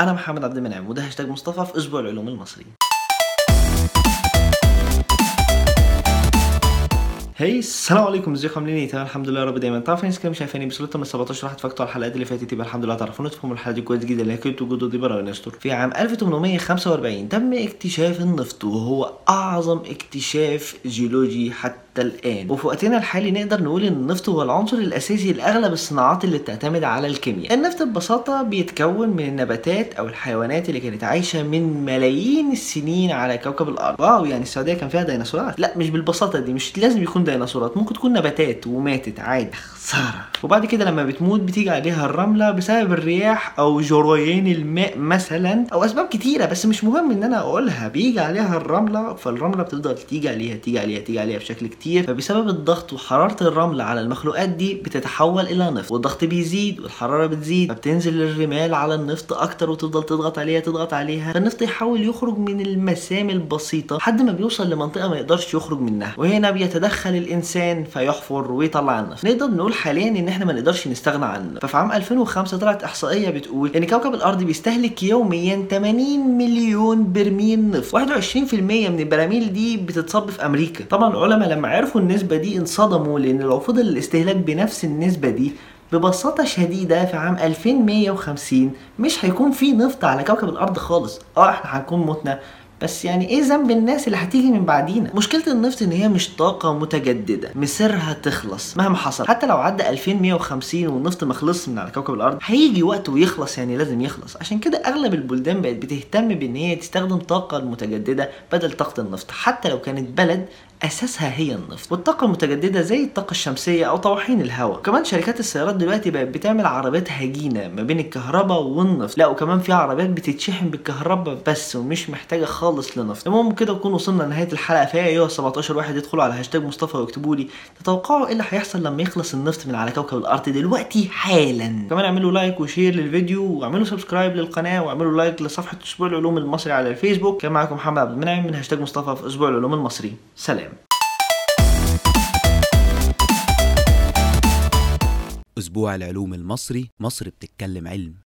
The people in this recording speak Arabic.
أنا محمد عبد المنعم وده هاشتاج مصطفى في أسبوع العلوم المصري. هي السلام عليكم ازيكم؟ عاملين إيه؟ تمام الحمد لله رب دايما. تعرفوا ناس كده شايفاني بس من 17 واحد فاكتوا على الحلقات اللي فاتت يبقى الحمد لله تعرفوا. تفهموا الحلقة دي كويس جدا اللي كنت وجوده دي برا نستر في عام 1845 تم اكتشاف النفط وهو أعظم اكتشاف جيولوجي حتى الآن. وفي وقتنا الحالي نقدر نقول إن النفط هو العنصر الأساسي لأغلب الصناعات اللي بتعتمد على الكيمياء. النفط ببساطة بيتكون من النباتات أو الحيوانات اللي كانت عايشة من ملايين السنين على كوكب الأرض. واو يعني السعودية كان فيها ديناصورات. لا مش بالبساطة دي مش لازم يكون ديناصورات ممكن تكون نباتات وماتت عادي. خسارة. وبعد كده لما بتموت بتيجي عليها الرملة بسبب الرياح أو جريان الماء مثلا أو أسباب كتيرة بس مش مهم إن أنا أقولها. بيجي عليها الرملة فالرملة بتفضل تيجي عليها تيجي عليها تيجي عليها بشكل كتير. فبسبب الضغط وحرارة الرمل على المخلوقات دي بتتحول إلى نفط والضغط بيزيد والحرارة بتزيد فبتنزل الرمال على النفط أكتر وتفضل تضغط عليها تضغط عليها فالنفط يحاول يخرج من المسام البسيطة لحد ما بيوصل لمنطقة ما يقدرش يخرج منها وهنا بيتدخل الإنسان فيحفر ويطلع النفط. نقدر نقول حاليا إن إحنا ما نقدرش نستغنى عنه ففي عام 2005 طلعت إحصائية بتقول إن كوكب الأرض بيستهلك يوميا 80 مليون برميل نفط 21% من البراميل دي بتتصب في أمريكا. طبعا العلماء لما عرفوا النسبة دي انصدموا لأن لو فضل الاستهلاك بنفس النسبة دي ببساطة شديدة في عام 2150 مش هيكون في نفط على كوكب الأرض خالص. آه إحنا هنكون متنا. بس يعني إيه ذنب الناس اللي هتيجي من بعدينا؟ مشكلة النفط إن هي مش طاقة متجددة مصيرها تخلص مهما حصل. حتى لو عدى 2150 والنفط ما خلصش من على كوكب الأرض هيجي وقت ويخلص يعني لازم يخلص. عشان كده أغلب البلدان بقت بتهتم بإن هي تستخدم طاقة المتجدده بدل طاقة النفط حتى لو كانت بلد أساسها هي النفط. والطاقة المتجددة زي الطاقة الشمسية أو طواحين الهواء. كمان شركات السيارات دلوقتي بقت بتعمل عربيات هجينة ما بين الكهرباء والنفط. لا وكمان في عربيات بتتشحن بالكهرباء بس ومش محتاجة خالص لنفط. المهم كده نكون وصلنا لنهاية الحلقة. فيها ايها 17 واحد يدخلوا على هاشتاج مصطفى ويكتبوا لي تتوقعوا إيه اللي هيحصل لما يخلص النفط من على كوكب الأرض دلوقتي حالا؟ كمان اعملوا like و share للفيديو واعملوا subscribe للقناة واعملوا like لصفحة أسبوع العلوم المصري على الفيسبوك. كان معاكم محمد عبد المنعم من هاشتاج مصطفى في أسبوع العلوم المصري. سلام. أسبوع العلوم المصري مصر بتتكلم علم.